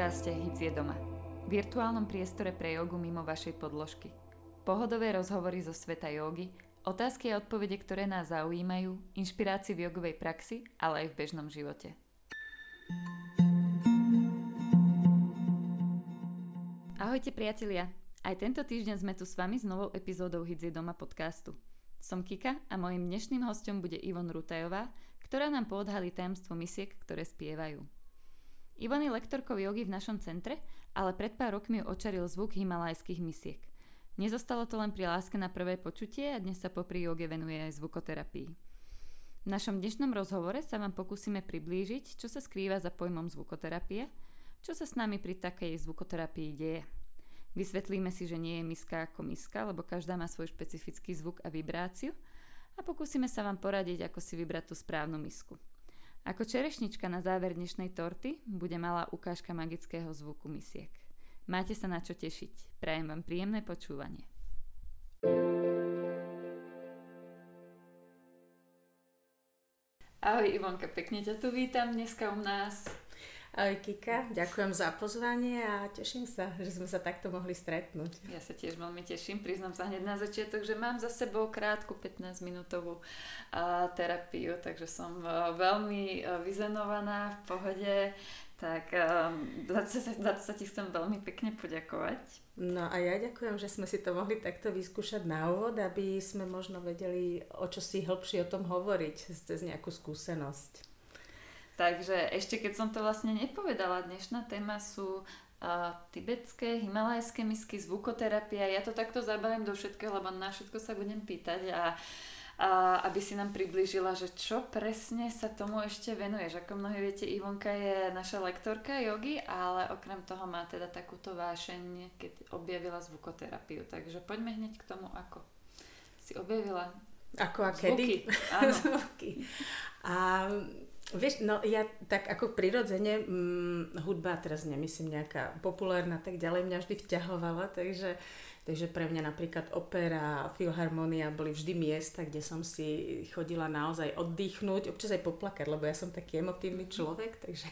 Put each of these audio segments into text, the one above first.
Podcaste Hic je doma. Virtuálnom priestore pre jogu mimo vašej podložky. Pohodové rozhovory zo sveta jogy, otázky a odpovede, ktoré nás zaujímajú, inšpirácii v jogovej praxi, ale aj v bežnom živote. Ahojte priatelia, aj tento týždeň sme tu s vami s novou epizódou Hic je doma podcastu. Som Kika a mojim dnešným hostom bude Ivon Rutajová, ktorá nám poodhalí tajomstvo misiek, ktoré spievajú. Ivon je lektorkou jogy v našom centre, ale pred pár rokmi ju očaril zvuk himalajských misiek. Nezostalo to len pri láske na prvé počutie a dnes sa popri joge venuje aj zvukoterapii. V našom dnešnom rozhovore sa vám pokúsime priblížiť, čo sa skrýva za pojmom zvukoterapie, čo sa s nami pri takej zvukoterapii deje. Vysvetlíme si, že nie je miska ako miska, lebo každá má svoj špecifický zvuk a vibráciu a pokúsime sa vám poradiť, ako si vybrať tú správnu misku. Ako čerešnička na záver dnešnej torty bude malá ukážka magického zvuku misiek. Máte sa na čo tešiť. Prajem vám príjemné počúvanie. Ahoj Ivonka, pekne ťa tu vítam dneska u nás. Ahoj Kika, ďakujem za pozvanie a teším sa, že sme sa takto mohli stretnúť. Ja sa tiež veľmi teším, priznám sa hneď na začiatok, že mám za sebou krátku 15 minútovú uh, terapiu, takže som uh, veľmi uh, vyzenovaná v pohode, tak um, za, to sa, za to sa ti chcem veľmi pekne poďakovať. No a ja ďakujem, že sme si to mohli takto vyskúšať na úvod, aby sme možno vedeli o čo si hĺbšie o tom hovoriť cez nejakú skúsenosť. Takže ešte keď som to vlastne nepovedala, dnešná téma sú uh, tibetské, himalajské misky, zvukoterapia. Ja to takto zabavím do všetkého, lebo na všetko sa budem pýtať a a aby si nám priblížila, že čo presne sa tomu ešte venuješ. Ako mnohí viete, Ivonka je naša lektorka jogy, ale okrem toho má teda takúto vášeň, keď objavila zvukoterapiu. Takže poďme hneď k tomu, ako si objavila Ako a kedy? Áno. Zvuky. A Vieš, no ja tak ako prirodzene hm, hudba, teraz nemyslím nejaká populárna, tak ďalej mňa vždy vťahovala, takže, takže pre mňa napríklad opera, filharmonia boli vždy miesta, kde som si chodila naozaj oddychnúť, občas aj poplakať, lebo ja som taký emotívny mhm. človek, takže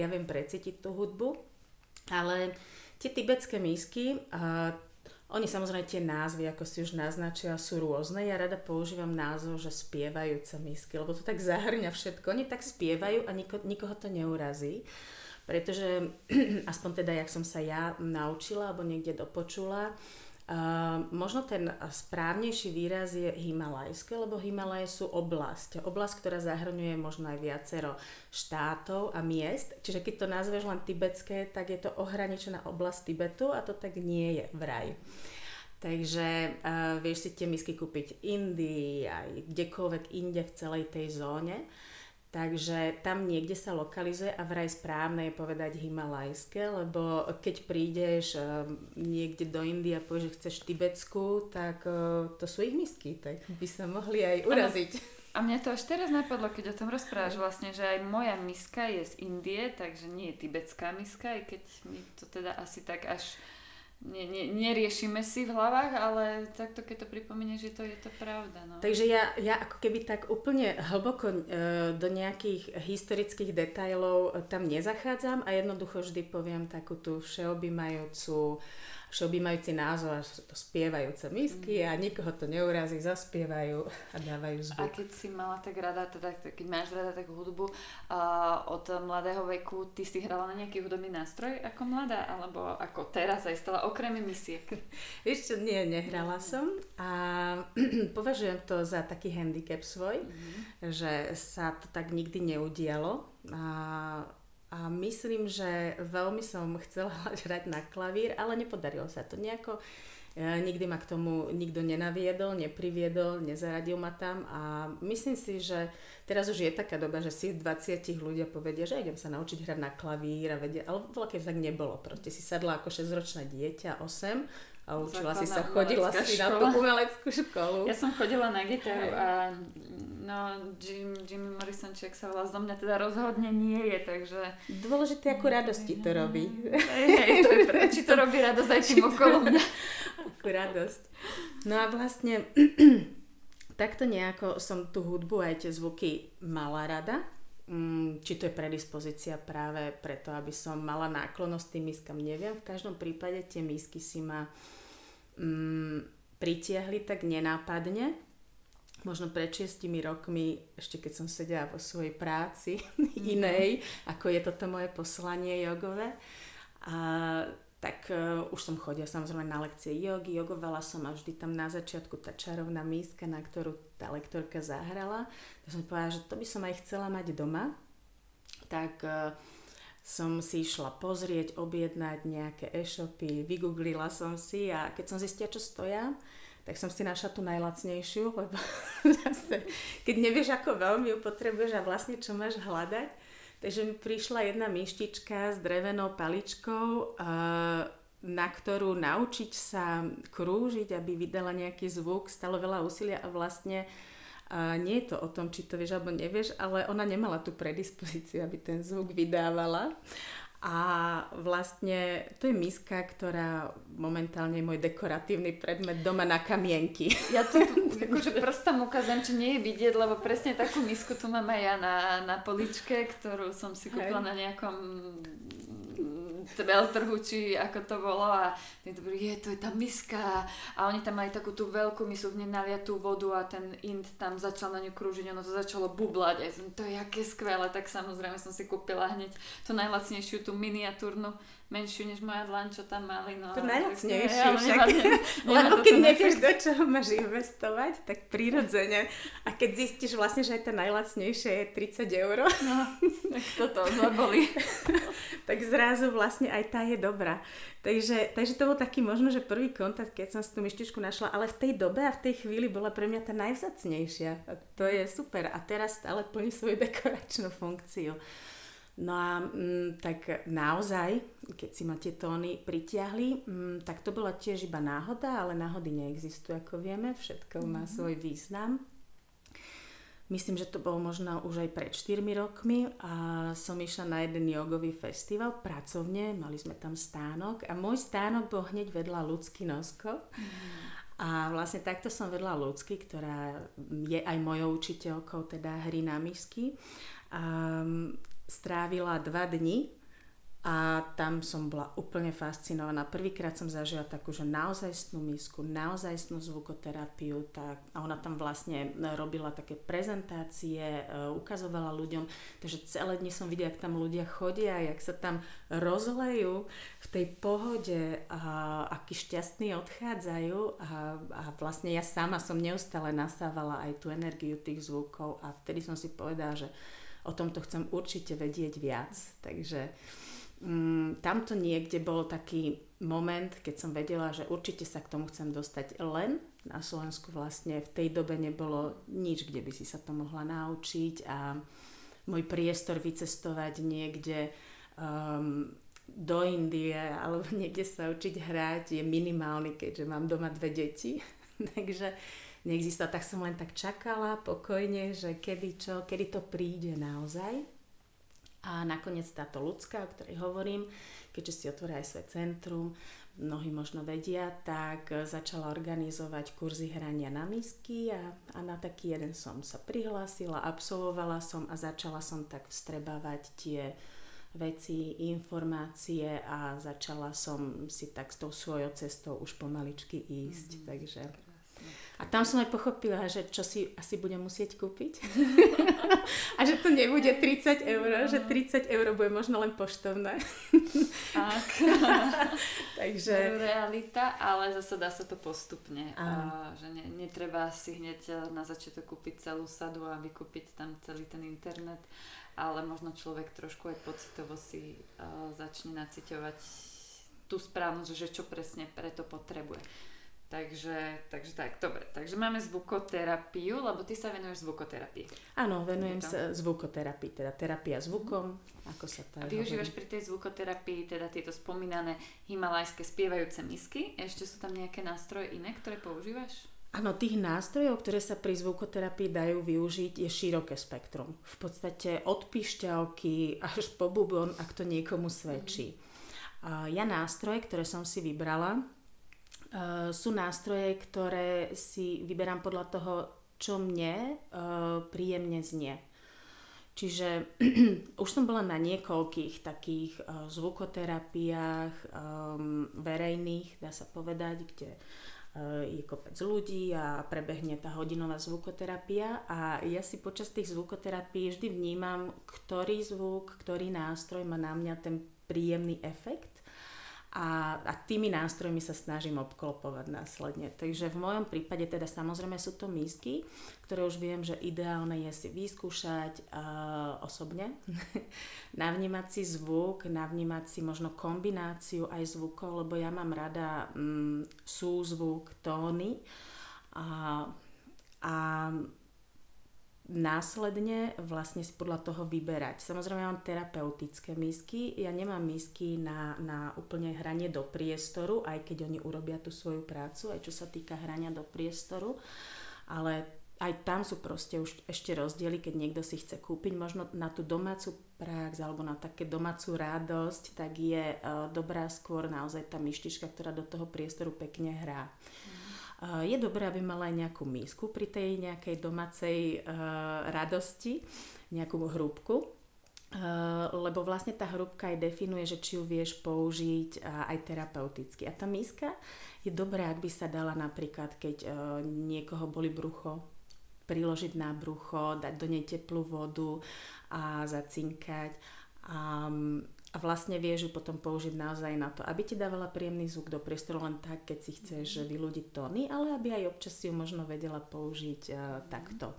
ja viem precítiť tú hudbu. Ale tie tibetské mísky, oni samozrejme tie názvy, ako si už naznačila, sú rôzne. Ja rada používam názov, že spievajúce misky, lebo to tak zahrňa všetko. Oni tak spievajú a niko, nikoho to neurazí. Pretože, aspoň teda, jak som sa ja naučila, alebo niekde dopočula, Uh, možno ten správnejší výraz je himalajské, lebo Himalaje sú oblasť. Oblasť, ktorá zahrňuje možno aj viacero štátov a miest. Čiže keď to nazveš len tibetské, tak je to ohraničená oblasť Tibetu a to tak nie je vraj. Takže uh, vieš si tie misky kúpiť Indii, aj kdekoľvek inde v celej tej zóne. Takže tam niekde sa lokalizuje a vraj správne je povedať himalajské, lebo keď prídeš eh, niekde do Indie a povieš, že chceš tibetsku, tak eh, to sú ich misky, tak by sa mohli aj uraziť. A mňa to až teraz napadlo, keď o tom rozprávaš vlastne, že aj moja miska je z Indie, takže nie je tibetská miska, aj keď mi to teda asi tak až ne, ne, neriešime si v hlavách, ale takto keď to pripomenie, že to je to pravda. No. Takže ja, ja ako keby tak úplne hlboko e, do nejakých historických detajlov tam nezachádzam a jednoducho vždy poviem takú tú všeobjímajúcu všeobjímajúci názor, sú to spievajúce misky mm. a nikoho to neurazí, zaspievajú a dávajú zvuk. A keď si mala tak rada, teda keď máš rada takú hudbu uh, od mladého veku, ty si hrala na nejaký hudobný nástroj ako mladá, alebo ako teraz aj stala okrem misiek? Čo, nie, nehrala som a považujem to za taký handicap svoj, mm. že sa to tak nikdy neudialo. A a myslím, že veľmi som chcela hrať na klavír, ale nepodarilo sa to nejako. E, nikdy ma k tomu nikto nenaviedol, nepriviedol, nezaradil ma tam a myslím si, že teraz už je taká doba, že si 20 ľudia povedia, že idem sa naučiť hrať na klavír a vedia, ale veľa tak nebolo. Proste si sadla ako 6-ročné dieťa, 8 a učila si sa, chodila si na tú umeleckú školu. Ja som chodila na gitaru a no, Jim, Jimmy Morrisonček sa volá, zo mňa teda rozhodne nie je, takže... Dôležité, ako radosti to robí. Hej, to je pre, či to robí radosť aj tým okolo mňa. Akú radosť. No a vlastne takto nejako som tú hudbu aj tie zvuky mala rada mm, či to je predispozícia práve preto, aby som mala náklonosť tým miskam, neviem. V každom prípade tie misky si ma mm, pritiahli tak nenápadne. Možno pred šiestimi rokmi, ešte keď som sedela vo svojej práci mm-hmm. inej, ako je toto moje poslanie jogové. A tak uh, už som chodila samozrejme na lekcie jogy, jogovala som a vždy tam na začiatku tá čarovná míska, na ktorú tá lektorka zahrala. Tak som povedala, že to by som aj chcela mať doma. Tak uh, som si išla pozrieť, objednať nejaké e-shopy, vygooglila som si a keď som zistila, čo stoja, tak som si našla tú najlacnejšiu, lebo zase, keď nevieš, ako veľmi ju potrebuješ a vlastne čo máš hľadať, Takže mi prišla jedna myštička s drevenou paličkou, na ktorú naučiť sa krúžiť, aby vydala nejaký zvuk, stalo veľa úsilia a vlastne nie je to o tom, či to vieš alebo nevieš, ale ona nemala tú predispozíciu, aby ten zvuk vydávala. A vlastne to je miska, ktorá momentálne je môj dekoratívny predmet doma na kamienky. Ja tu akože prstom ukážem, či nie je vidieť, lebo presne takú misku tu mám aj ja na, na poličke, ktorú som si kúpila na nejakom veľtrhu, či ako to bolo a to boli, je, to je tá miska. A oni tam mali takú tú veľkú misu, v nej naliatú vodu a ten int tam začal na ňu krúžiť, ono to začalo bublať. A som, to je aké skvelé, tak samozrejme som si kúpila hneď tú najlacnejšiu, tú miniatúrnu menšiu než moja dlan, čo tam mali. No, to najlacnejšiu však. Lebo keď nevieš, do čoho máš investovať, tak prirodzene. A keď zistíš vlastne, že aj tá najlacnejšia je 30 eur. No, tak toto zaboli. tak zrazu vlastne aj tá je dobrá. Takže, takže to bol taký možno, že prvý kontakt, keď som si tú myštičku našla, ale v tej dobe a v tej chvíli bola pre mňa tá najvzácnejšia. A to je super. A teraz stále plní svoju dekoračnú funkciu. No a mm, tak naozaj, keď si ma tie tóny pritiahli, mm, tak to bola tiež iba náhoda, ale náhody neexistujú, ako vieme, všetko má mm-hmm. svoj význam. Myslím, že to bolo možno už aj pred 4 rokmi a som išla na jeden jogový festival pracovne, mali sme tam stánok a môj stánok bol hneď vedľa ľudský nosko. Mm. A vlastne takto som vedľa ľudsky, ktorá je aj mojou učiteľkou, teda hry na misky. A strávila dva dni a tam som bola úplne fascinovaná. Prvýkrát som zažila takú, že naozajstnú misku, naozajstnú zvukoterapiu tak, a ona tam vlastne robila také prezentácie, e, ukazovala ľuďom, takže celé dni som videla, jak tam ľudia chodia, jak sa tam rozlejú v tej pohode a aký šťastní odchádzajú a, a vlastne ja sama som neustále nasávala aj tú energiu tých zvukov a vtedy som si povedala, že o tomto chcem určite vedieť viac. Takže um, tamto niekde bol taký moment, keď som vedela, že určite sa k tomu chcem dostať len na Slovensku vlastne v tej dobe nebolo nič, kde by si sa to mohla naučiť a môj priestor vycestovať niekde um, do Indie alebo niekde sa učiť hrať je minimálny, keďže mám doma dve deti. Takže neexistovala, tak som len tak čakala pokojne, že kedy čo, kedy to príde naozaj. A nakoniec táto ľudská, o ktorej hovorím, keďže si otvorí aj svoje centrum, mnohí možno vedia, tak začala organizovať kurzy hrania na misky a, a na taký jeden som sa prihlásila, absolvovala som a začala som tak vstrebávať tie veci, informácie a začala som si tak s tou svojou cestou už pomaličky ísť. Mm-hmm. Takže a tam som aj pochopila, že čo si asi budem musieť kúpiť. a že to nebude 30 eur, no. že 30 eur bude možno len poštovné. tak. Takže... Realita, ale zase dá sa to postupne. A, že ne, netreba si hneď eh, na začiatok kúpiť celú sadu a vykúpiť tam celý ten internet, ale možno človek trošku aj pocitovo si uh, začne naciťovať tú správnosť, že čo presne preto potrebuje. Takže, takže tak, dobre. Takže máme zvukoterapiu, lebo ty sa venuješ zvukoterapii. Áno, venujem sa zvukoterapii, teda terapia zvukom, mm. ako sa to A využívaš pri tej zvukoterapii teda tieto spomínané himalajské spievajúce misky. Ešte sú tam nejaké nástroje iné, ktoré používaš? Áno, tých nástrojov, ktoré sa pri zvukoterapii dajú využiť, je široké spektrum. V podstate od pišťalky až po bubon, ak to niekomu svedčí. Mm. Ja nástroje, ktoré som si vybrala, sú nástroje, ktoré si vyberám podľa toho, čo mne uh, príjemne znie. Čiže už som bola na niekoľkých takých uh, zvukoterapiách um, verejných, dá sa povedať, kde je kopec ľudí a prebehne tá hodinová zvukoterapia a ja si počas tých zvukoterapií vždy vnímam, ktorý zvuk, ktorý nástroj má na mňa ten príjemný efekt a, a tými nástrojmi sa snažím obklopovať následne. Takže v mojom prípade teda samozrejme sú to mísky, ktoré už viem, že ideálne je si vyskúšať uh, osobne, navnímať si zvuk, navnímať si možno kombináciu aj zvukov, lebo ja mám rada um, súzvuk, tóny a, a následne vlastne si podľa toho vyberať. Samozrejme ja mám terapeutické misky, ja nemám misky na, na úplne hranie do priestoru, aj keď oni urobia tú svoju prácu, aj čo sa týka hrania do priestoru, ale aj tam sú proste už ešte rozdiely, keď niekto si chce kúpiť možno na tú domácu prax alebo na také domácu radosť, tak je uh, dobrá skôr naozaj tá myštička, ktorá do toho priestoru pekne hrá. Mm. Je dobré, aby mala aj nejakú mísku pri tej nejakej domácej uh, radosti, nejakú hrúbku, Uh, lebo vlastne tá hrúbka aj definuje, že či ju vieš použiť uh, aj terapeuticky. A tá míska je dobrá, ak by sa dala napríklad, keď niekoho boli brucho, priložiť na brucho, dať do nej teplú vodu a zacinkať. Um, a vlastne vieš ju potom použiť naozaj na to, aby ti dávala príjemný zvuk do priestoru len tak, keď si chceš vyľudiť tóny, ale aby aj občas si ju možno vedela použiť uh, takto.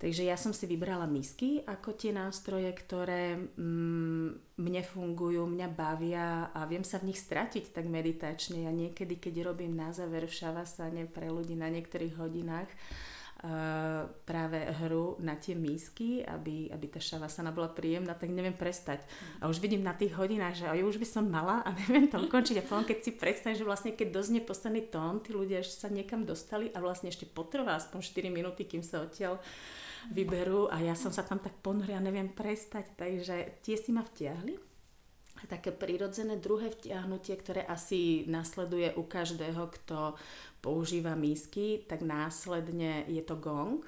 Takže ja som si vybrala misky ako tie nástroje, ktoré mm, mne fungujú, mňa bavia a viem sa v nich stratiť tak meditačne. Ja niekedy, keď robím na záver v šavasane pre ľudí na niektorých hodinách, Uh, práve hru na tie mísky, aby, aby tá šavasana bola príjemná, tak neviem prestať. A už vidím na tých hodinách, že aj už by som mala a neviem to ukončiť. A potom, keď si predstavíš, že vlastne keď doznie posledný tón, tí ľudia ešte sa niekam dostali a vlastne ešte potrvá aspoň 4 minúty, kým sa odtiaľ vyberú a ja som sa tam tak ponorila, neviem prestať. Takže tie si ma vtiahli také prirodzené druhé vtiahnutie, ktoré asi nasleduje u každého, kto používa mísky, tak následne je to gong.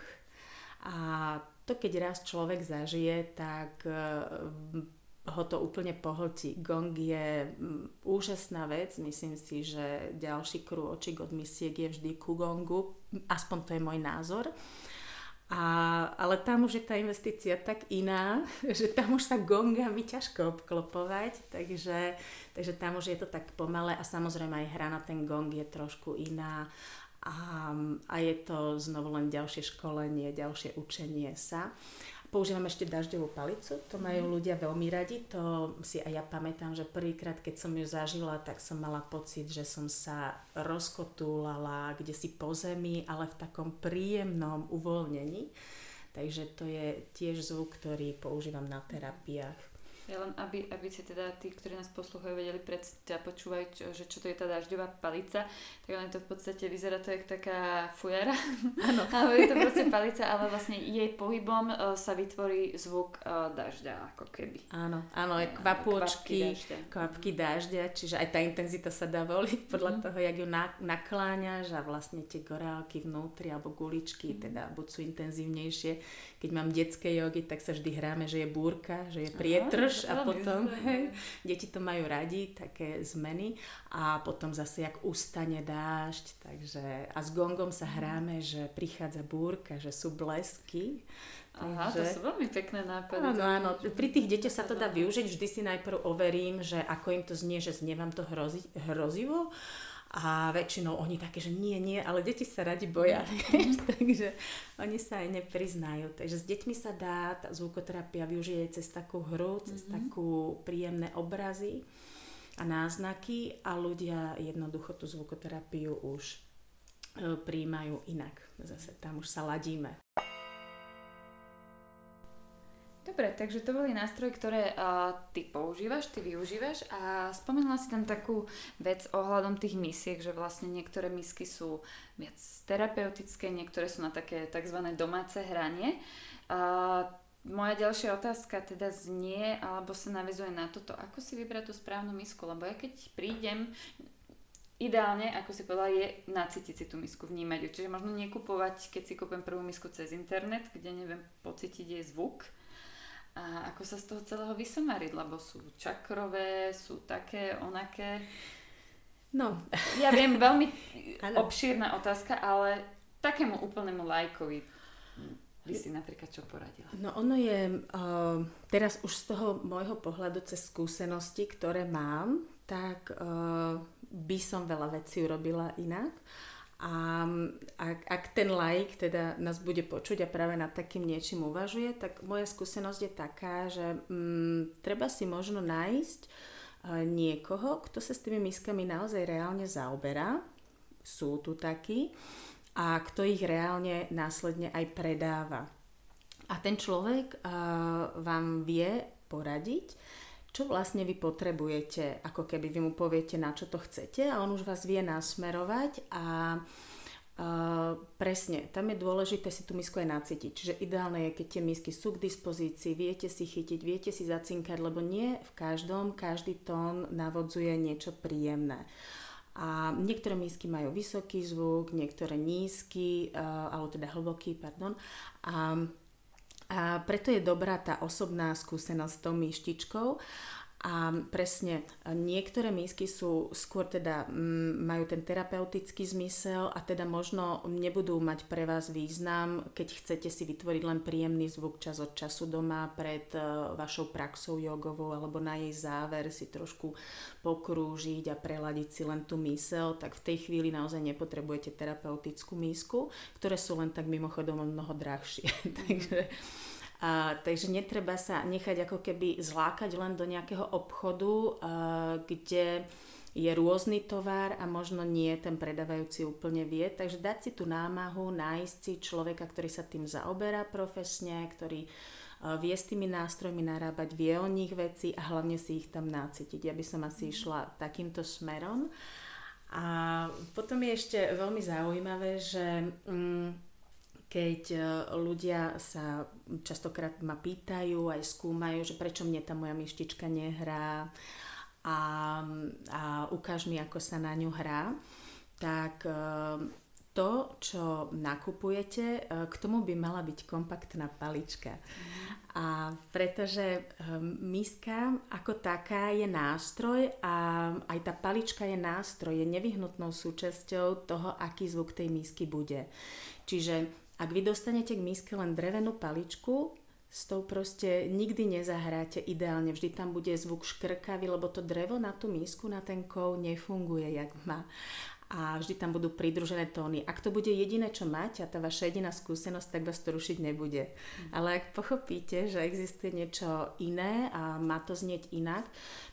A to keď raz človek zažije, tak e, ho to úplne pohltí. Gong je úžasná vec, myslím si, že ďalší krôčik od misiek je vždy ku gongu, aspoň to je môj názor. A, ale tam už je tá investícia tak iná, že tam už sa gongami ťažko obklopovať, takže, takže tam už je to tak pomalé a samozrejme aj hra na ten gong je trošku iná a, a je to znovu len ďalšie školenie, ďalšie učenie sa. Používam ešte dažďovú palicu, to majú mhm. ľudia veľmi radi, to si aj ja pamätám, že prvýkrát, keď som ju zažila, tak som mala pocit, že som sa rozkotúlala kde si po zemi, ale v takom príjemnom uvoľnení. Takže to je tiež zvuk, ktorý používam na terapiách. Ja len, aby, aby si teda tí, ktorí nás posluchajú, vedeli predstaviť, počúvajú, čo, že čo to je tá dažďová palica, tak len to v podstate vyzerá to jak taká fujara. Áno. ale je to proste palica, ale vlastne jej pohybom uh, sa vytvorí zvuk uh, dažďa, ako keby. Áno, áno, je kvapôčky, kvapky dažďa, čiže aj tá intenzita sa dá voliť podľa mm. toho, jak ju na, nakláňaš a vlastne tie korálky vnútri alebo guličky, mm. teda buď sú intenzívnejšie. Keď mám detské jogy, tak sa vždy hráme, že je búrka, že je prietrž, a potom hej, deti to majú radi, také zmeny a potom zase jak ustane dážď, takže a s gongom sa hráme, že prichádza búrka, že sú blesky. Aha, takže... to sú veľmi pekné nápady. Áno, áno. Pri tých deťoch sa to dá využiť. Vždy si najprv overím, že ako im to znie, že znie vám to hrozi, hrozivo a väčšinou oni také, že nie, nie, ale deti sa radi boja, mm. takže oni sa aj nepriznajú. Takže s deťmi sa dá tá zvukoterapia využiť cez takú hru, cez mm-hmm. takú príjemné obrazy a náznaky a ľudia jednoducho tú zvukoterapiu už e, príjmajú inak. Zase tam už sa ladíme. Dobre, takže to boli nástroje, ktoré uh, ty používaš, ty využívaš a spomenula si tam takú vec ohľadom tých misiek, že vlastne niektoré misky sú viac terapeutické, niektoré sú na také tzv. domáce hranie. Uh, moja ďalšia otázka teda znie, alebo sa navezuje na toto, ako si vybrať tú správnu misku, lebo ja keď prídem, ideálne, ako si povedala, je nacítiť si tú misku, vnímať ju. Čiže možno nekupovať, keď si kúpem prvú misku cez internet, kde neviem pocítiť jej zvuk, a ako sa z toho celého vysomariť, lebo sú čakrové, sú také, onaké. No. Ja viem, veľmi obšírna otázka, ale takému úplnému lajkovi by si napríklad čo poradila? No ono je, uh, teraz už z toho môjho pohľadu cez skúsenosti, ktoré mám, tak uh, by som veľa vecí urobila inak. A ak, ak ten like teda nás bude počuť a práve nad takým niečím uvažuje, tak moja skúsenosť je taká, že um, treba si možno nájsť uh, niekoho, kto sa s tými miskami naozaj reálne zaoberá. Sú tu takí a kto ich reálne následne aj predáva. A ten človek uh, vám vie poradiť, čo vlastne vy potrebujete, ako keby vy mu poviete, na čo to chcete a on už vás vie nasmerovať a Uh, presne, tam je dôležité si tú misku aj nacítiť. Čiže ideálne je, keď tie misky sú k dispozícii, viete si chytiť, viete si zacinkať, lebo nie v každom, každý tón navodzuje niečo príjemné. A niektoré mísky majú vysoký zvuk, niektoré nízky, uh, alebo teda hlboký, pardon. A, a preto je dobrá tá osobná skúsenosť s tou myštičkou. A presne, niektoré mísky sú skôr teda, m, majú ten terapeutický zmysel a teda možno nebudú mať pre vás význam, keď chcete si vytvoriť len príjemný zvuk čas od času doma pred uh, vašou praxou jogovou alebo na jej záver si trošku pokrúžiť a preladiť si len tú mysel, tak v tej chvíli naozaj nepotrebujete terapeutickú mísku, ktoré sú len tak mimochodom mnoho drahšie. Takže a, takže netreba sa nechať ako keby zlákať len do nejakého obchodu, a, kde je rôzny tovar a možno nie ten predávajúci úplne vie. Takže dať si tú námahu, nájsť si človeka, ktorý sa tým zaoberá profesne, ktorý vie s tými nástrojmi narábať, vie o nich veci a hlavne si ich tam nácitiť. Ja by som asi išla takýmto smerom. A potom je ešte veľmi zaujímavé, že... Mm, keď e, ľudia sa častokrát ma pýtajú, aj skúmajú, že prečo mne tá moja myštička nehrá a, a ukáž mi, ako sa na ňu hrá, tak e, to, čo nakupujete, e, k tomu by mala byť kompaktná palička. A pretože miska ako taká je nástroj a aj tá palička je nástroj, je nevyhnutnou súčasťou toho, aký zvuk tej misky bude. Čiže ak vy dostanete k miske len drevenú paličku, s tou proste nikdy nezahráte ideálne. Vždy tam bude zvuk škrkavý, lebo to drevo na tú misku, na ten kov nefunguje, jak má a vždy tam budú pridružené tóny. Ak to bude jediné, čo máte a tá vaša jediná skúsenosť, tak vás to rušiť nebude. Mm. Ale ak pochopíte, že existuje niečo iné a má to znieť inak,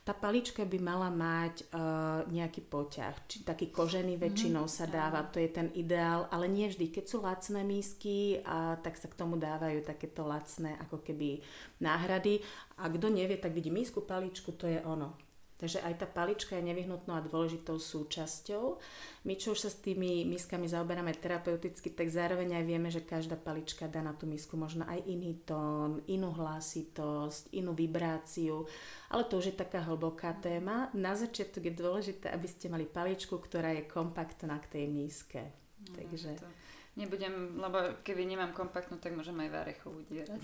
tá palička by mala mať uh, nejaký poťah. Či taký kožený mhm, väčšinou mm, sa dáva, to je ten ideál, ale nie vždy. Keď sú lacné mísky, a, tak sa k tomu dávajú takéto lacné ako keby náhrady. A kto nevie, tak vidí mísku, paličku, to je ono Takže aj tá palička je nevyhnutnou a dôležitou súčasťou. My, čo už sa s tými miskami zaoberáme terapeuticky, tak zároveň aj vieme, že každá palička dá na tú misku možno aj iný tón, inú hlasitosť, inú vibráciu, ale to už je taká hlboká téma. Na začiatok je dôležité, aby ste mali paličku, ktorá je kompaktná k tej miske. No, Takže... To nebudem, lebo keby nemám kompaktnú, tak môžem aj varechov udierať.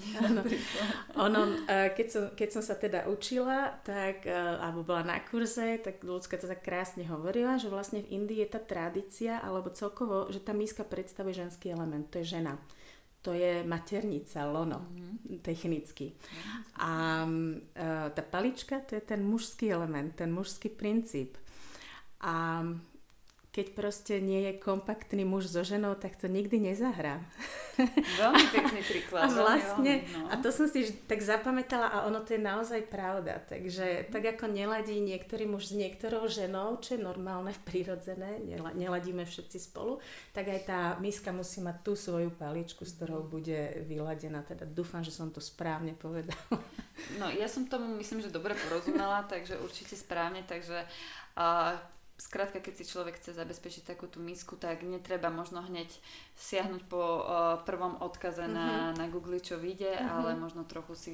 ono, e, keď, som, keď som sa teda učila, tak, e, alebo bola na kurze, tak ľudská to tak krásne hovorila, že vlastne v Indii je tá tradícia, alebo celkovo, že tá míska predstavuje ženský element, to je žena. To je maternica, lono, mm-hmm. technicky. A uh, tá palička, to je ten mužský element, ten mužský princíp. A keď proste nie je kompaktný muž so ženou, tak to nikdy nezahrá. Veľmi pekný príklad. A vlastne, veľmi, no. a to som si tak zapamätala a ono to je naozaj pravda. Takže tak ako neladí niektorý muž s niektorou ženou, čo je normálne, prirodzené, neladíme všetci spolu, tak aj tá miska musí mať tú svoju paličku, s ktorou bude vyladená. Teda dúfam, že som to správne povedala. No ja som tomu myslím, že dobre porozumela, takže určite správne, takže uh, Skrátka, keď si človek chce zabezpečiť takú tú misku, tak netreba možno hneď siahnuť po uh, prvom odkaze uh-huh. na, mhm. na Google, čo vyjde, uh-huh. ale možno trochu si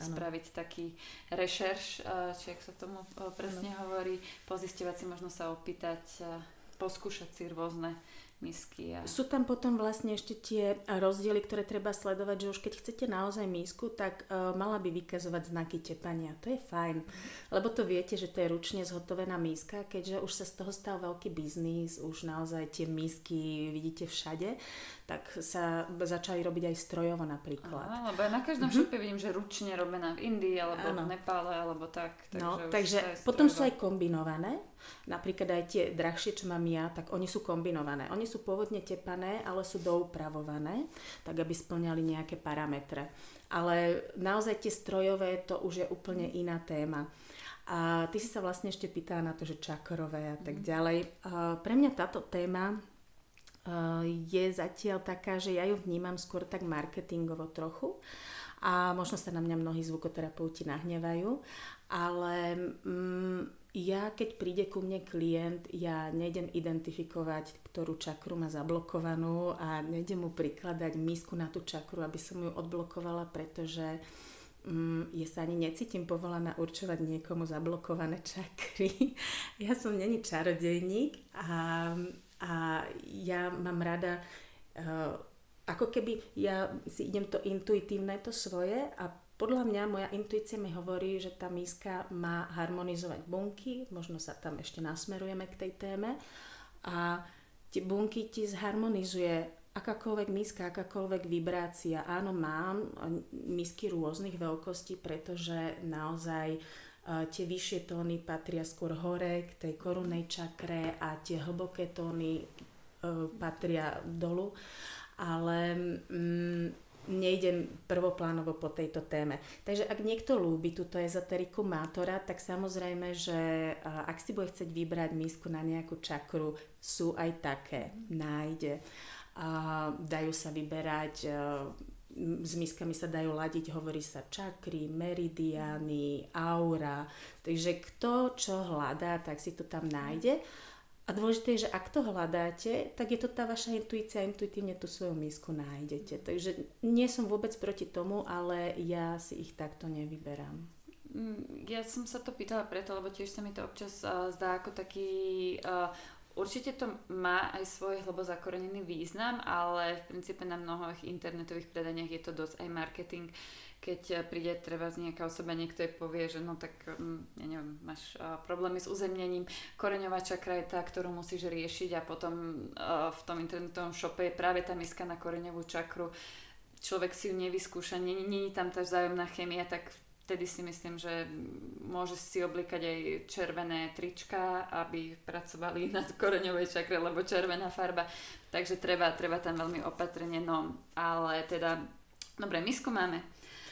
ano. spraviť taký rešerš, uh, či ak sa tomu uh, presne ano. hovorí, pozistovať si, možno sa opýtať, uh, poskúšať si rôzne misky. A... Sú tam potom vlastne ešte tie rozdiely, ktoré treba sledovať, že už keď chcete naozaj misku, tak uh, mala by vykazovať znaky tepania. To je fajn, lebo to viete, že to je ručne zhotovená miska, keďže už sa z toho stal veľký biznis, už naozaj tie misky vidíte všade, tak sa začali robiť aj strojovo napríklad. Aha, lebo ja na každom mm-hmm. šope vidím, že ručne robená v Indii, alebo ano. v Nepále, alebo tak. Takže no, takže potom sú aj kombinované Napríklad aj tie drahšie, čo mám ja, tak oni sú kombinované. Oni sú pôvodne tepané, ale sú doupravované, tak aby splňali nejaké parametre. Ale naozaj tie strojové, to už je úplne iná téma. A ty si sa vlastne ešte pýtala na to, že čakrové a tak mhm. ďalej. Pre mňa táto téma je zatiaľ taká, že ja ju vnímam skôr tak marketingovo trochu a možno sa na mňa mnohí zvukoterapeuti nahnevajú, ale mm, ja, keď príde ku mne klient, ja nejdem identifikovať, ktorú čakru má zablokovanú a nejdem mu prikladať misku na tú čakru, aby som ju odblokovala, pretože um, ja sa ani necítim povolaná určovať niekomu zablokované čakry. ja som není čarodejník a, a ja mám rada uh, ako keby ja si idem to intuitívne, to svoje a podľa mňa moja intuícia mi hovorí, že tá míska má harmonizovať bunky, možno sa tam ešte nasmerujeme k tej téme a tie bunky ti zharmonizuje akákoľvek míska, akákoľvek vibrácia. Áno, mám misky rôznych veľkostí, pretože naozaj uh, tie vyššie tóny patria skôr hore k tej korunnej čakre a tie hlboké tóny uh, patria dolu. Ale um, nejdem prvoplánovo po tejto téme. Takže ak niekto lúbi túto ezoteriku mátora, tak samozrejme, že ak si bude chcieť vybrať misku na nejakú čakru, sú aj také, nájde. Dajú sa vyberať s miskami sa dajú ladiť, hovorí sa čakry, meridiany, aura. Takže kto čo hľadá, tak si to tam nájde. A dôležité je, že ak to hľadáte, tak je to tá vaša intuícia, intuitívne tú svoju misku nájdete. Takže nie som vôbec proti tomu, ale ja si ich takto nevyberám. Mm, ja som sa to pýtala preto, lebo tiež sa mi to občas uh, zdá ako taký... Uh, určite to má aj svoj hlbo zakorenený význam, ale v princípe na mnohých internetových predaniach je to dosť aj marketing. Keď eh, príde treba z nejaká osoba, niekto jej povie, že no tak, mm, ja neviem, máš uh, problémy s uzemnením, koreňová čakra je tá, ktorú musíš riešiť a potom uh, v tom internetovom šope je práve tá miska na koreňovú čakru. Človek si ju nevyskúša, není tam tá vzájomná chemia, tak vtedy si myslím, že môže si oblikať aj červené trička, aby pracovali na koreňovej čakre, lebo červená farba. Takže treba, treba tam veľmi opatrne, no ale teda, dobre, misku máme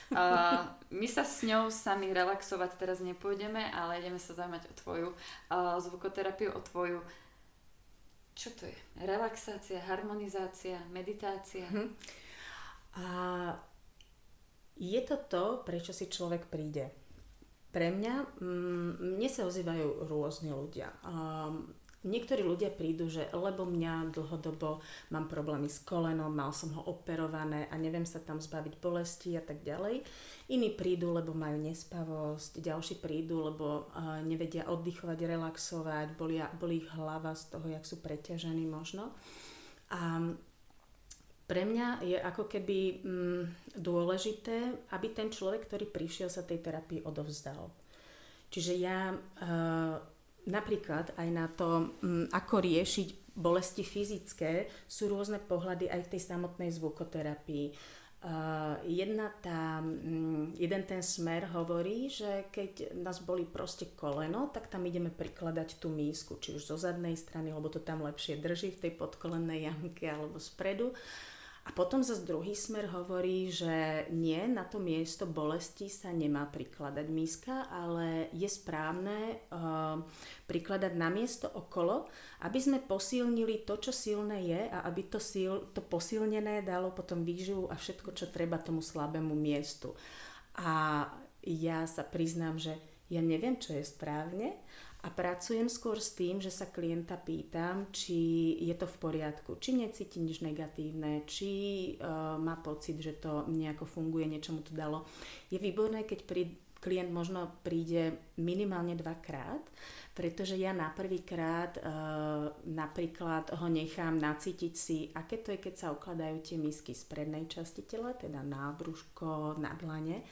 Uh, my sa s ňou sami relaxovať teraz nepôjdeme, ale ideme sa zaujímať o tvoju uh, zvukoterapiu, o tvoju čo to je? Relaxácia, harmonizácia, meditácia? Hm. A je to to, prečo si človek príde. Pre mňa, mm, mne sa ozývajú rôzni ľudia. Um, Niektorí ľudia prídu, že lebo mňa dlhodobo mám problémy s kolenom, mal som ho operované a neviem sa tam zbaviť bolesti a tak ďalej. Iní prídu, lebo majú nespavosť, ďalší prídu, lebo uh, nevedia oddychovať, relaxovať, boli, boli ich hlava z toho, jak sú preťažení možno. A pre mňa je ako keby mm, dôležité, aby ten človek, ktorý prišiel sa tej terapii odovzdal. Čiže ja uh, napríklad aj na to, mm, ako riešiť bolesti fyzické, sú rôzne pohľady aj v tej samotnej zvukoterapii. Uh, jedna tá, um, jeden ten smer hovorí, že keď nás boli proste koleno, tak tam ideme prikladať tú mísku, či už zo zadnej strany, lebo to tam lepšie drží v tej podkolennej jamke alebo spredu. A potom zase druhý smer hovorí, že nie, na to miesto bolesti sa nemá prikladať míska, ale je správne uh, prikladať na miesto okolo, aby sme posilnili to, čo silné je a aby to, sil, to posilnené dalo potom výživu a všetko, čo treba tomu slabému miestu. A ja sa priznám, že ja neviem, čo je správne, a pracujem skôr s tým, že sa klienta pýtam, či je to v poriadku, či necíti nič negatívne, či uh, má pocit, že to nejako funguje, niečo mu to dalo. Je výborné, keď klient možno príde minimálne dvakrát, pretože ja na prvýkrát e, napríklad ho nechám nacítiť si, aké to je, keď sa ukladajú tie misky z prednej časti tela, teda na brúško, na dlane,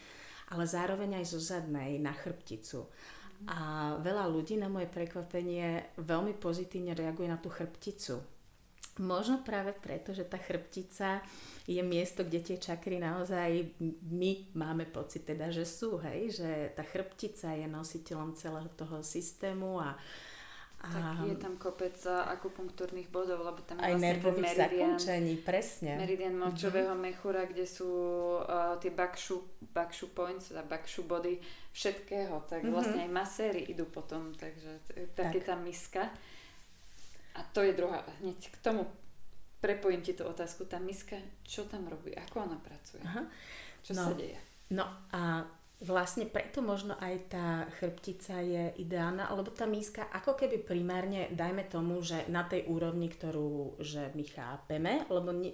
ale zároveň aj zo zadnej, na chrbticu. A veľa ľudí na moje prekvapenie veľmi pozitívne reaguje na tú chrbticu. Možno práve preto, že tá chrbtica je miesto, kde tie čakry naozaj my máme pocit teda, že sú, hej, že tá chrbtica je nositeľom celého toho systému a, a tak je tam kopec akupunktúrnych bodov, lebo tam je aj vlastne nervových zakončení, presne. Meridian močového mm-hmm. mechúra, kde sú uh, tie bakshu, bakshu points, teda bakshu body všetkého, tak mm-hmm. vlastne aj maséry idú potom, takže tak. je tá miska. A to je druhá, hneď k tomu prepojím ti tú otázku. Tá miska, čo tam robí? Ako ona pracuje? Aha. Čo no, sa deje? No a vlastne preto možno aj tá chrbtica je ideálna, lebo tá míska ako keby primárne, dajme tomu, že na tej úrovni, ktorú že my chápeme, lebo um,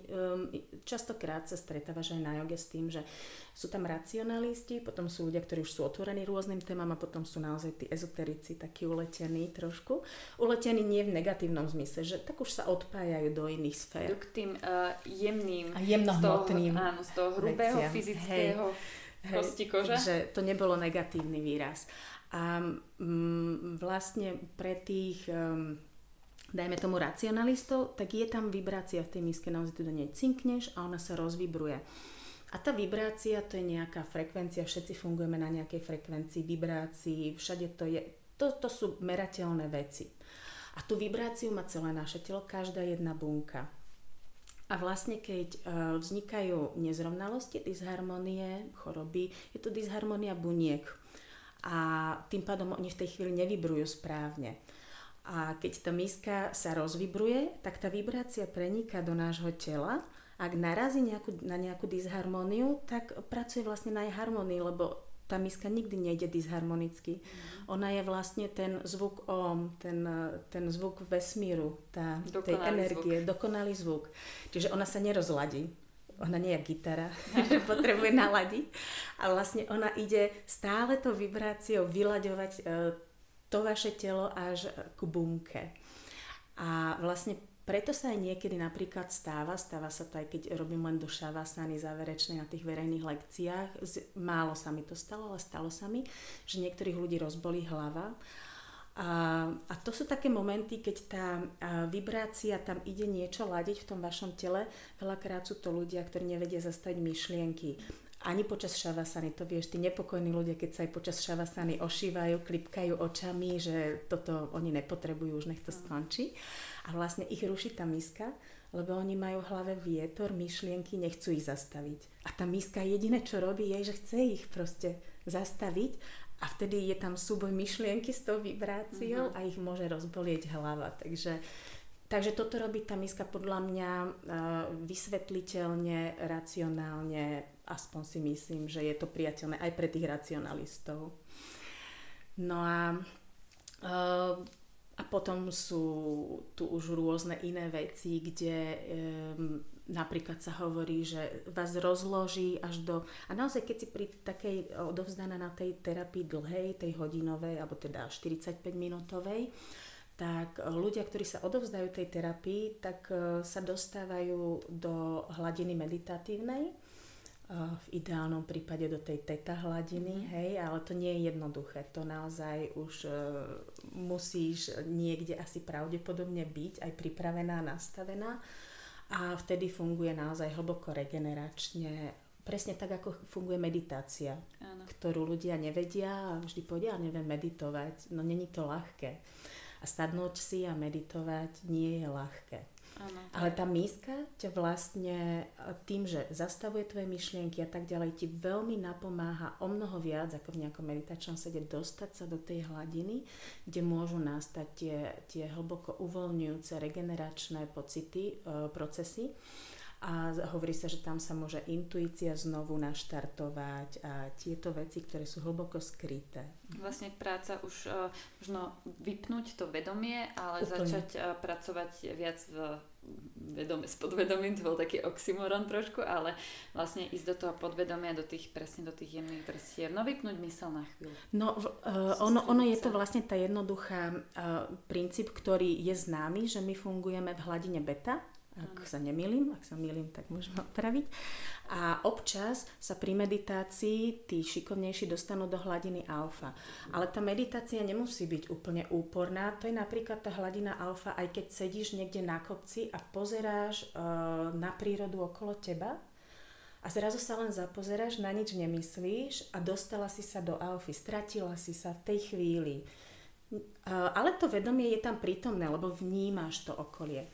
častokrát sa stretávaš aj na joge s tým, že sú tam racionalisti, potom sú ľudia, ktorí už sú otvorení rôznym témam a potom sú naozaj tí ezoterici takí uletení trošku. Uletení nie v negatívnom zmysle, že tak už sa odpájajú do iných sfér. K tým uh, jemným, a jemnohmotným z toho, áno, z toho hrubého veciam. fyzického Hej Kosti kože? Že to nebolo negatívny výraz. A mm, vlastne pre tých, um, dajme tomu racionalistov, tak je tam vibrácia v tej miske, naozaj tu do nej cinkneš a ona sa rozvibruje. A tá vibrácia to je nejaká frekvencia, všetci fungujeme na nejakej frekvencii, vibrácii, všade to je, to, to sú merateľné veci. A tú vibráciu má celé naše telo, každá jedna bunka. A vlastne keď uh, vznikajú nezrovnalosti, disharmonie, choroby, je to disharmonia buniek. A tým pádom oni v tej chvíli nevybrujú správne. A keď tá miska sa rozvibruje, tak tá vibrácia preniká do nášho tela. Ak narazí nejakú, na nejakú disharmóniu, tak pracuje vlastne na jej harmonii, lebo tá miska nikdy nejde disharmonicky. Mm. Ona je vlastne ten zvuk OM, ten, ten zvuk vesmíru, tá, tej energie, zvuk. dokonalý zvuk. Čiže ona sa nerozladí. Ona nie je gitara, že potrebuje naladiť. A vlastne ona ide stále to vibráciou vyľaďovať e, to vaše telo až ku bunke. A vlastne preto sa aj niekedy napríklad stáva, stáva sa to aj keď robím len do šavasany záverečnej na tých verejných lekciách, málo sa mi to stalo, ale stalo sa mi, že niektorých ľudí rozbolí hlava. A, a to sú také momenty, keď tá vibrácia tam ide niečo ladiť v tom vašom tele. Veľakrát sú to ľudia, ktorí nevedia zastaviť myšlienky ani počas šavasany, to vieš, tí nepokojní ľudia, keď sa aj počas šavasany ošívajú, klipkajú očami, že toto oni nepotrebujú, už nech to skončí. A vlastne ich ruší tá miska, lebo oni majú v hlave vietor, myšlienky, nechcú ich zastaviť. A tá miska jediné, čo robí, je, že chce ich proste zastaviť a vtedy je tam súboj myšlienky s tou vibráciou mm-hmm. a ich môže rozbolieť hlava. Takže, takže toto robí tá miska podľa mňa uh, vysvetliteľne, racionálne, aspoň si myslím, že je to priateľné aj pre tých racionalistov. No a, uh, a potom sú tu už rôzne iné veci, kde um, napríklad sa hovorí, že vás rozloží až do... A naozaj, keď si pri takej odovzdaná na tej terapii dlhej, tej hodinovej, alebo teda 45 minútovej, tak ľudia, ktorí sa odovzdajú tej terapii, tak sa dostávajú do hladiny meditatívnej, v ideálnom prípade do tej teta hladiny, mm. hej, ale to nie je jednoduché. To naozaj už uh, musíš niekde asi pravdepodobne byť aj pripravená, nastavená a vtedy funguje naozaj hlboko regeneračne, presne tak, ako funguje meditácia, Áno. ktorú ľudia nevedia a vždy povedia, neviem meditovať. No není to ľahké. A sadnúť si a meditovať nie je ľahké. Ale tá míska ťa vlastne tým, že zastavuje tvoje myšlienky a tak ďalej, ti veľmi napomáha o mnoho viac ako v nejakom meditačnom sede dostať sa do tej hladiny, kde môžu nastať tie, tie hlboko uvoľňujúce regeneračné pocity, e, procesy a hovorí sa, že tam sa môže intuícia znovu naštartovať a tieto veci, ktoré sú hlboko skryté. Vlastne práca už uh, možno vypnúť to vedomie, ale Úplne. začať uh, pracovať viac v vedome s podvedomím, to bol taký oxymoron trošku, ale vlastne ísť do toho podvedomia, do tých, presne do tých jemných vrstiev, no vypnúť mysel na chvíľu. No, uh, ono, ono je to vlastne tá jednoduchá uh, princíp, ktorý je známy, že my fungujeme v hladine beta, ak sa nemýlim, ak sa mýlim, tak môžem opraviť. A občas sa pri meditácii tí šikovnejší dostanú do hladiny alfa. Ale tá meditácia nemusí byť úplne úporná. To je napríklad tá hladina alfa, aj keď sedíš niekde na kopci a pozeráš uh, na prírodu okolo teba a zrazu sa len zapozeráš, na nič nemyslíš a dostala si sa do alfy, stratila si sa v tej chvíli. Uh, ale to vedomie je tam prítomné, lebo vnímaš to okolie.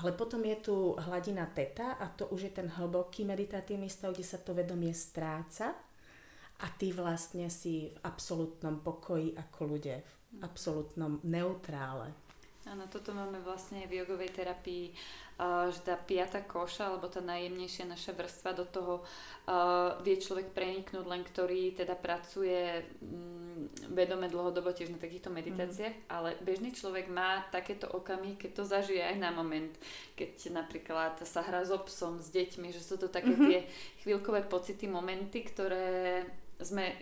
Ale potom je tu hladina teta a to už je ten hlboký meditatívny stav, kde sa to vedomie stráca a ty vlastne si v absolútnom pokoji ako ľudia, v absolútnom neutrále. Áno, toto máme vlastne v jogovej terapii, že tá piata koša, alebo tá najjemnejšia naša vrstva do toho vie človek preniknúť, len ktorý teda pracuje um, vedome dlhodobo tiež na takýchto meditáciách, mm. ale bežný človek má takéto okamy, keď to zažije aj na moment, keď napríklad sa hrá s obsom, s deťmi, že sú to také mm-hmm. tie chvíľkové pocity, momenty, ktoré sme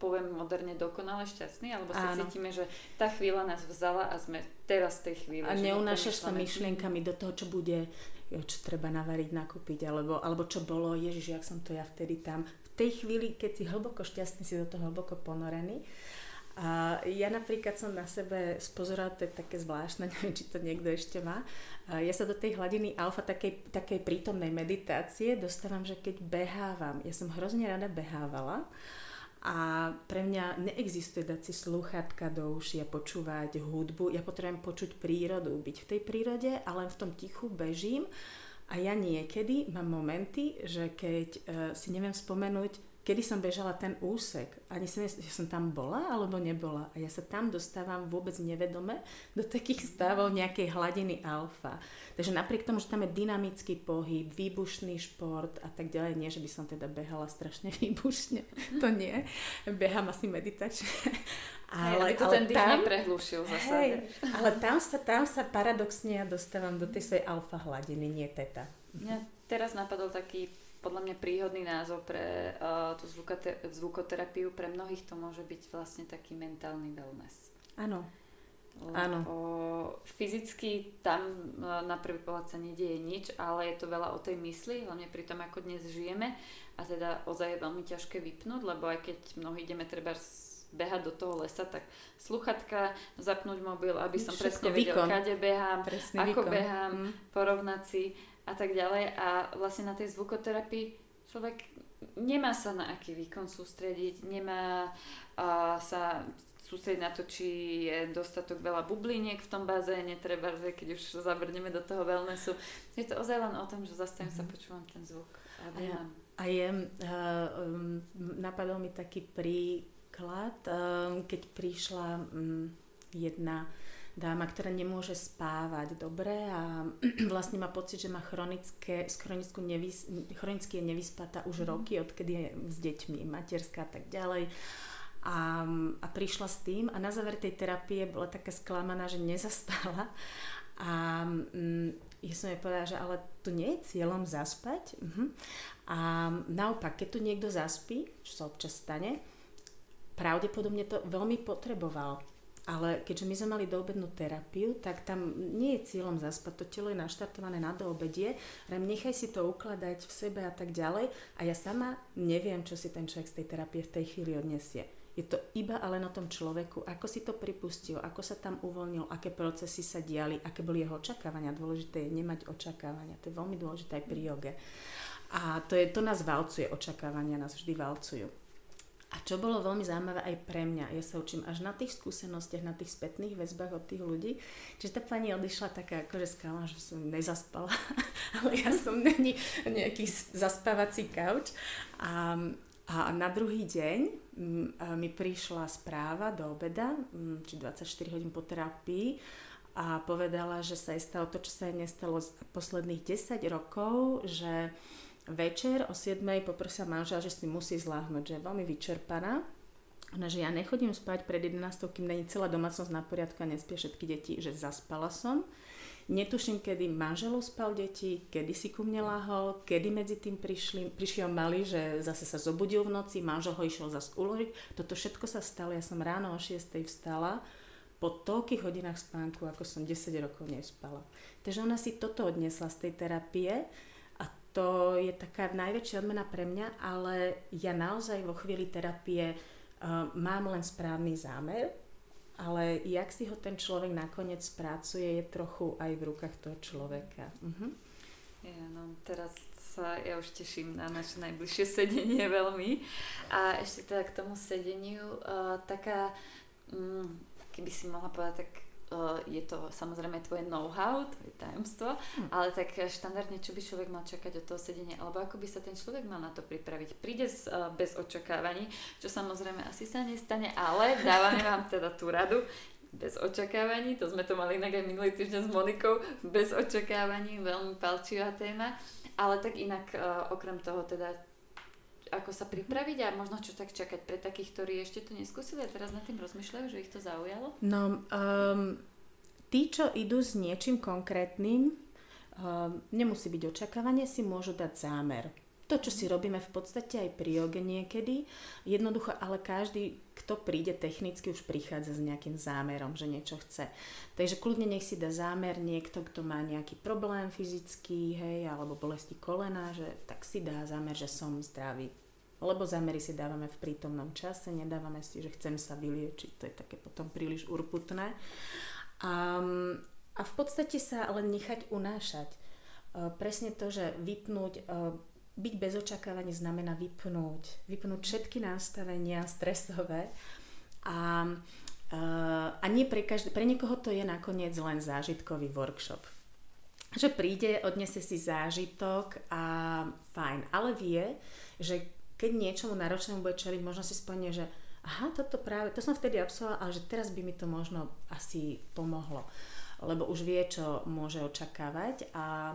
poviem moderne dokonale šťastný, alebo sa Áno. cítime, že tá chvíľa nás vzala a sme teraz v tej chvíli. A neunášaš sa myšlienkami do toho, čo bude, čo treba navariť, nakúpiť, alebo, alebo čo bolo, ježiš, jak som to ja vtedy tam. V tej chvíli, keď si hlboko šťastný, si do toho hlboko ponorený. A ja napríklad som na sebe spozorala, to je také zvláštne, neviem, či to niekto ešte má. A ja sa do tej hladiny alfa, takej, takej prítomnej meditácie dostávam, že keď behávam, ja som hrozne rada behávala, a pre mňa neexistuje dať si sluchatka do uši a počúvať hudbu. Ja potrebujem počuť prírodu, byť v tej prírode a len v tom tichu bežím. A ja niekedy mám momenty, že keď uh, si neviem spomenúť, kedy som bežala ten úsek. Ani som, že som tam bola alebo nebola. A ja sa tam dostávam vôbec nevedome do takých stavov nejakej hladiny alfa. Takže napriek tomu, že tam je dynamický pohyb, výbušný šport a tak ďalej, nie, že by som teda behala strašne výbušne, to nie. Behám asi meditačne. Ale, hej, to ale ten tam, neprehlušil zase. Hej, ale tam sa, tam sa paradoxne ja dostávam do tej svojej alfa hladiny, nie teta. Mňa teraz napadol taký podľa mňa príhodný názov pre uh, tú zvukote- zvukoterapiu. Pre mnohých to môže byť vlastne taký mentálny wellness. Áno. Áno. Fyzicky tam uh, na prvý pohľad sa nedieje nič, ale je to veľa o tej mysli, hlavne pri tom, ako dnes žijeme. A teda ozaj je veľmi ťažké vypnúť, lebo aj keď mnohí ideme treba behať do toho lesa, tak sluchatka, zapnúť mobil, aby som Všetko presne vedel, výkon. kade behám, Presný ako výkon. behám, mm. porovnať si a tak ďalej. A vlastne na tej zvukoterapii človek nemá sa na aký výkon sústrediť, nemá uh, sa sústrediť na to, či je dostatok veľa bubliniek v tom bazéne, treba, že keď už zabrneme do toho wellnessu. Je to ozaj len o tom, že zastavím mm-hmm. sa, mhm. počúvam ten zvuk a vnímam. A je, uh, um, napadol mi taký príklad, um, keď prišla um, jedna dáma, ktorá nemôže spávať dobre a vlastne má pocit, že má chronické, chronickú nevys, chronicky je nevyspatá už mm. roky, odkedy je s deťmi, materská a tak ďalej. A, a prišla s tým a na záver tej terapie bola taká sklamaná, že nezaspala a mm, ja som jej povedala, že ale to nie je cieľom zaspať. Uh-huh. A naopak, keď tu niekto zaspí, čo sa občas stane, pravdepodobne to veľmi potreboval. Ale keďže my sme mali doobednú terapiu, tak tam nie je cieľom zaspať. To telo je naštartované na doobedie, ale nechaj si to ukladať v sebe a tak ďalej. A ja sama neviem, čo si ten človek z tej terapie v tej chvíli odniesie. Je to iba ale na tom človeku, ako si to pripustil, ako sa tam uvoľnil, aké procesy sa diali, aké boli jeho očakávania. Dôležité je nemať očakávania. To je veľmi dôležité aj pri joge. A to, je, to nás valcuje, očakávania nás vždy valcujú. A čo bolo veľmi zaujímavé aj pre mňa, ja sa učím až na tých skúsenostiach, na tých spätných väzbách od tých ľudí, čiže tá pani odišla taká akože skala, že som nezaspala, ale ja som není nejaký zaspávací kauč. A, a na druhý deň mi prišla správa do obeda, či 24 hodín po terapii, a povedala, že sa jej stalo to, čo sa jej nestalo posledných 10 rokov, že večer o 7 poprosia manžela, že si musí zláhnuť, že je veľmi vyčerpaná. Ona, že ja nechodím spať pred 11, kým není celá domácnosť na poriadku a nespie všetky deti, že zaspala som. Netuším, kedy manželov spal deti, kedy si ku mne lahol, kedy medzi tým prišli, prišiel malý, že zase sa zobudil v noci, manžel ho išiel zase uložiť. Toto všetko sa stalo, ja som ráno o 6 vstala, po toľkých hodinách spánku, ako som 10 rokov nespala. Takže ona si toto odnesla z tej terapie to je taká najväčšia odmena pre mňa, ale ja naozaj vo chvíli terapie uh, mám len správny zámer, ale jak si ho ten človek nakoniec spracuje, je trochu aj v rukách toho človeka. Uh-huh. Ja, no, teraz sa ja už teším na naše najbližšie sedenie veľmi. A ešte teda k tomu sedeniu, uh, taká... Um, keby si mohla povedať, tak uh, je to samozrejme tvoje know-how, tvoje tajomstvo, hm. ale tak štandardne, čo by človek mal čakať od toho sedenia, alebo ako by sa ten človek mal na to pripraviť. Príde z, uh, bez očakávaní, čo samozrejme asi sa nestane, ale dávame vám teda tú radu, bez očakávaní, to sme to mali inak aj minulý týždeň s Monikou, bez očakávaní, veľmi palčivá téma, ale tak inak uh, okrem toho teda ako sa pripraviť a možno čo tak čakať pre takých, ktorí ešte to neskúsili a teraz nad tým rozmýšľajú, že ich to zaujalo? No, um, tí, čo idú s niečím konkrétnym, um, nemusí byť očakávanie, si môžu dať zámer. To, čo si robíme v podstate aj pri joge niekedy, jednoducho, ale každý, kto príde technicky, už prichádza s nejakým zámerom, že niečo chce. Takže kľudne nech si dá zámer niekto, kto má nejaký problém fyzický, hej, alebo bolesti kolena, že tak si dá zámer, že som zdravý. Lebo zámery si dávame v prítomnom čase, nedávame si, že chcem sa vyliečiť, to je také potom príliš urputné. A, a v podstate sa len nechať unášať. Presne to, že vypnúť byť bez očakávaní znamená vypnúť, vypnúť všetky nastavenia stresové a, a nie pre, každý, pre niekoho to je nakoniec len zážitkový workshop. Že príde, odnese si zážitok a fajn, ale vie, že keď niečomu náročnému bude čeliť, možno si spomne, že aha, toto práve, to som vtedy absolvovala, ale že teraz by mi to možno asi pomohlo. Lebo už vie, čo môže očakávať a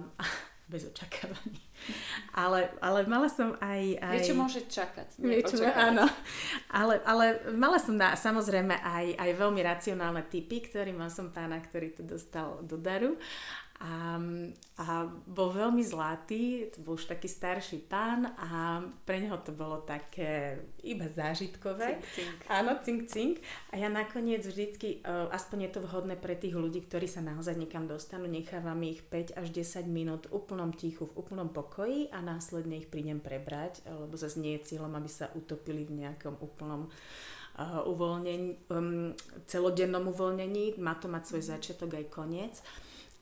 bez očakávaní. Ale, ale mala som aj... aj... Vie, čo môže čakať. Nie čo, áno. Ale, ale mala som na, samozrejme aj, aj veľmi racionálne typy, ktorý mal som pána, ktorý to dostal do daru. A, a bol veľmi zlatý, to bol už taký starší pán a pre neho to bolo také iba zážitkové. Cink, cink. Áno, cink, cink. A ja nakoniec vždycky, uh, aspoň je to vhodné pre tých ľudí, ktorí sa naozaj niekam dostanú, nechávam ich 5 až 10 minút v úplnom tichu, v úplnom pokoji a následne ich prídem prebrať, lebo zase nie je cieľom, aby sa utopili v nejakom úplnom uh, uvoľnení, um, celodennom uvoľnení. Má to mať svoj začiatok aj koniec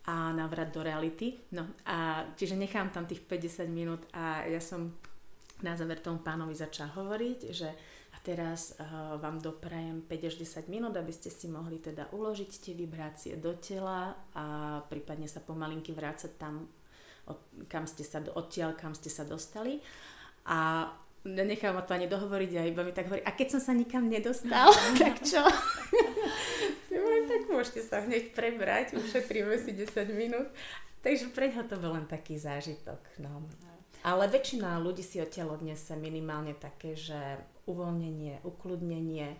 a navrat do reality. No a čiže nechám tam tých 50 minút a ja som na záver tomu pánovi začala hovoriť, že a teraz uh, vám doprajem 5 až 10 minút, aby ste si mohli teda uložiť tie vibrácie do tela a prípadne sa pomalinky vrácať tam, od, kam ste sa, odtiaľ, kam ste sa dostali. A nenechám ma to ani dohovoriť a iba mi tak hovorí, a keď som sa nikam nedostal, tak čo? tak môžete sa hneď prebrať, ušetríme si 10 minút. Takže pre ňa to bol len taký zážitok. No. Ale väčšina ľudí si odtiaľ odnese minimálne také, že uvoľnenie, ukludnenie,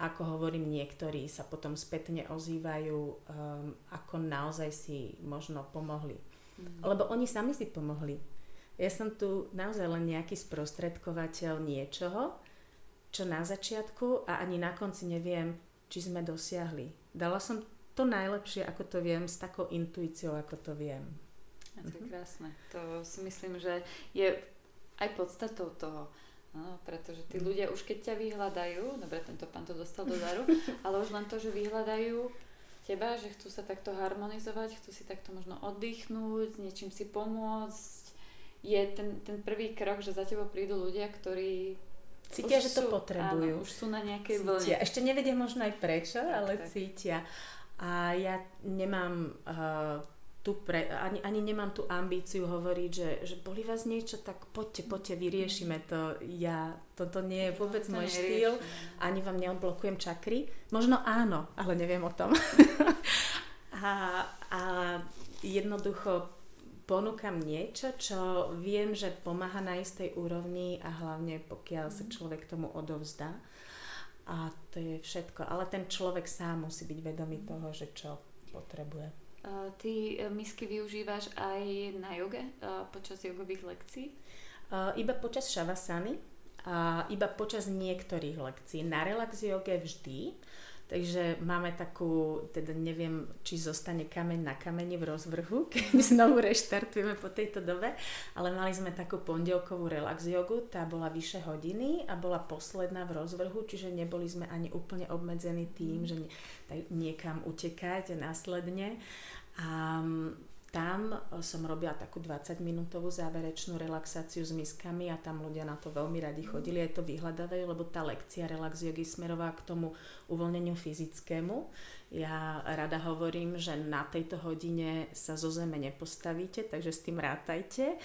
ako hovorím, niektorí sa potom spätne ozývajú, um, ako naozaj si možno pomohli. Mm. Lebo oni sami si pomohli. Ja som tu naozaj len nejaký sprostredkovateľ niečoho, čo na začiatku a ani na konci neviem, či sme dosiahli dala som to najlepšie, ako to viem, s takou intuíciou, ako to viem. A to je mhm. krásne. To si myslím, že je aj podstatou toho. No, pretože tí mhm. ľudia už keď ťa vyhľadajú, dobre, tento pán to dostal do daru, ale už len to, že vyhľadajú teba, že chcú sa takto harmonizovať, chcú si takto možno oddychnúť, s niečím si pomôcť, je ten, ten prvý krok, že za tebou prídu ľudia, ktorí Cítia, že to sú, potrebujú. Áno, už sú na nejakej cítia. vlne. Ešte nevedia možno aj prečo, tak, ale tak. cítia. A ja nemám uh, tu pre, ani, ani nemám tú ambíciu hovoriť, že, že boli vás niečo, tak poďte, poďte, vyriešime to. Ja, toto nie je vôbec no, môj štýl, ani vám neodblokujem čakry. Možno áno, ale neviem o tom. a, a jednoducho ponúkam niečo, čo viem, že pomáha na istej úrovni a hlavne pokiaľ sa mhm. človek tomu odovzdá. A to je všetko. Ale ten človek sám musí byť vedomý toho, že čo potrebuje. ty misky využívaš aj na joge počas jogových lekcií? Iba počas šavasany a iba počas niektorých lekcií. Na relax joge vždy. Takže máme takú, teda neviem, či zostane kameň na kameni v rozvrhu, keď znovu reštartujeme po tejto dobe, ale mali sme takú pondelkovú relax jogu, tá bola vyše hodiny a bola posledná v rozvrhu, čiže neboli sme ani úplne obmedzení tým, že niekam utekať následne. A tam e, som robila takú 20-minútovú záverečnú relaxáciu s miskami a tam ľudia na to veľmi radi chodili, aj to vyhľadávajú, lebo tá lekcia relax jogy smerová k tomu uvoľneniu fyzickému. Ja rada hovorím, že na tejto hodine sa zo zeme nepostavíte, takže s tým rátajte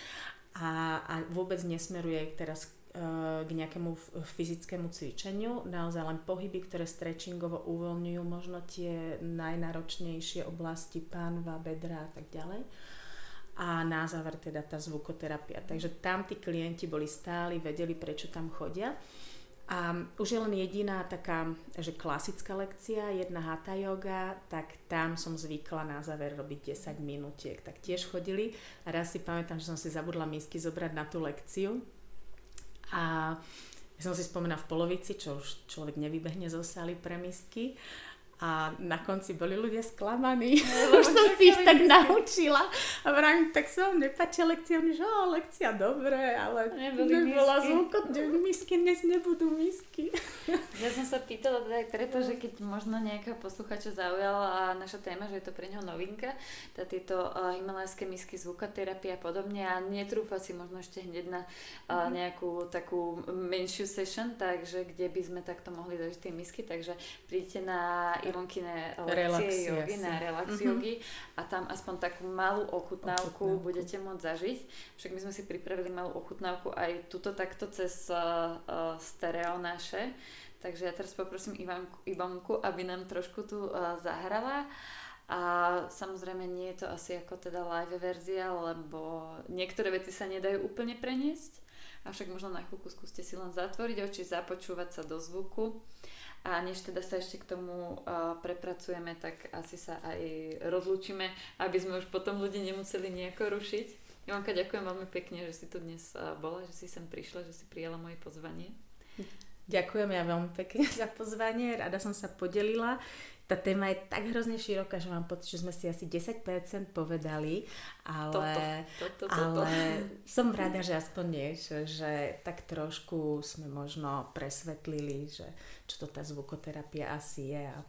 a, a vôbec nesmeruje teraz k nejakému fyzickému cvičeniu. Naozaj len pohyby, ktoré stretchingovo uvoľňujú možno tie najnáročnejšie oblasti pánva, bedra a tak ďalej. A na záver teda tá zvukoterapia. Takže tam tí klienti boli stáli, vedeli, prečo tam chodia. A už je len jediná taká, že klasická lekcia, jedna hatha yoga, tak tam som zvykla na záver robiť 10 minútiek. Tak tiež chodili. A raz si pamätám, že som si zabudla misky zobrať na tú lekciu a ja som si spomínala v polovici, čo už človek nevybehne zo sály pre misky a na konci boli ľudia sklamaní. No, Už som si ich tak naučila. A vrám, tak sa vám nepáčia lekcia. Oni, že lekcia dobre, ale Neboli nebola zvukot, misky dnes nebudú misky. Ja som sa pýtala teda aj preto, že keď možno nejaká posluchača zaujala naša téma, že je to pre neho novinka, tá tieto uh, himalajské misky, zvukoterapia a podobne a netrúfa si možno ešte hneď na uh, nejakú takú menšiu session, takže kde by sme takto mohli zažiť tie misky, takže príďte na Ivonkine lekcie jogy, na relax mm-hmm. jogy a tam aspoň takú malú ochutnávku, ochutnávku budete môcť zažiť. Však my sme si pripravili malú ochutnávku aj tuto takto cez uh, uh, stereo naše. Takže ja teraz poprosím Ivanku, Ivonku, aby nám trošku tu uh, zahrala. A samozrejme nie je to asi ako teda live verzia, lebo niektoré veci sa nedajú úplne preniesť. Avšak možno na chvíľku skúste si len zatvoriť oči, započúvať sa do zvuku. A než teda sa ešte k tomu prepracujeme, tak asi sa aj rozlúčime, aby sme už potom ľudí nemuseli nejako rušiť. Ivanka, ďakujem veľmi pekne, že si tu dnes bola, že si sem prišla, že si prijala moje pozvanie. Ďakujem ja veľmi pekne za pozvanie, rada som sa podelila tá téma je tak hrozne široká, že mám pocit, že sme si asi 10% povedali, ale, toto, toto, toto. ale som rada, že aspoň niečo, že tak trošku sme možno presvetlili, že čo to tá zvukoterapia asi je a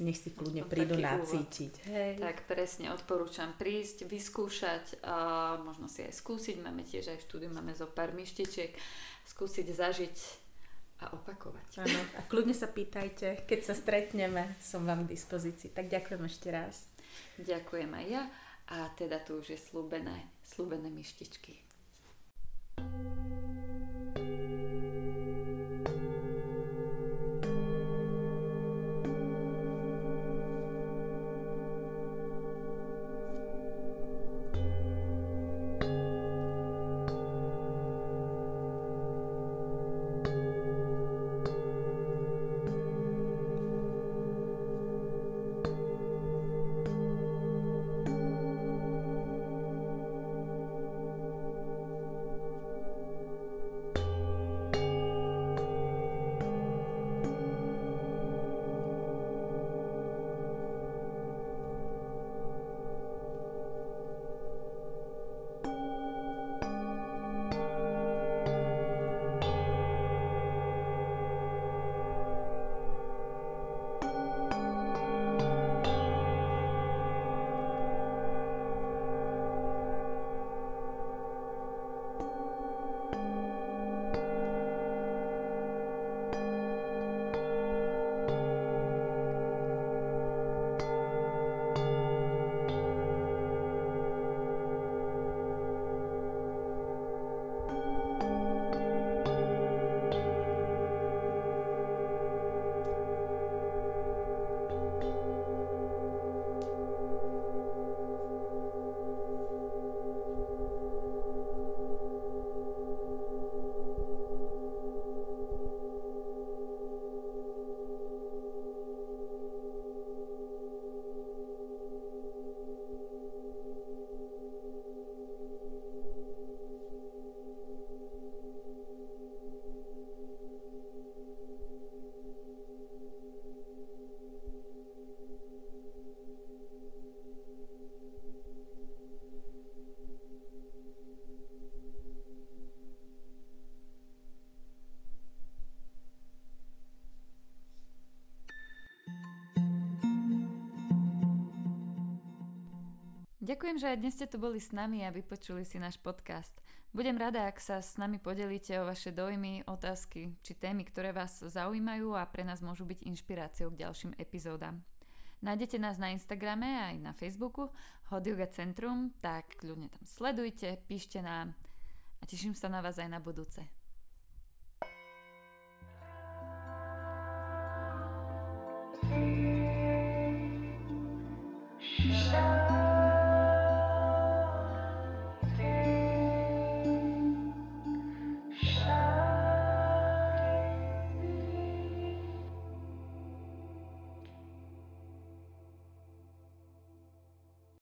nech si kľudne prídu nacítiť. Hej. Tak presne, odporúčam prísť, vyskúšať, a možno si aj skúsiť, máme tiež aj v štúdiu, máme zo pár myštičiek, skúsiť zažiť a opakovať. Áno, a kľudne sa pýtajte, keď sa stretneme, som vám k dispozícii. Tak ďakujem ešte raz. Ďakujem aj ja a teda tu už je slúbené, slúbené myštičky. Ďakujem, že aj dnes ste tu boli s nami a vypočuli si náš podcast. Budem rada, ak sa s nami podelíte o vaše dojmy, otázky či témy, ktoré vás zaujímajú a pre nás môžu byť inšpiráciou k ďalším epizódam. Nájdete nás na Instagrame aj na Facebooku Hot Yoga Centrum, tak ľudne tam sledujte, píšte nám a teším sa na vás aj na budúce.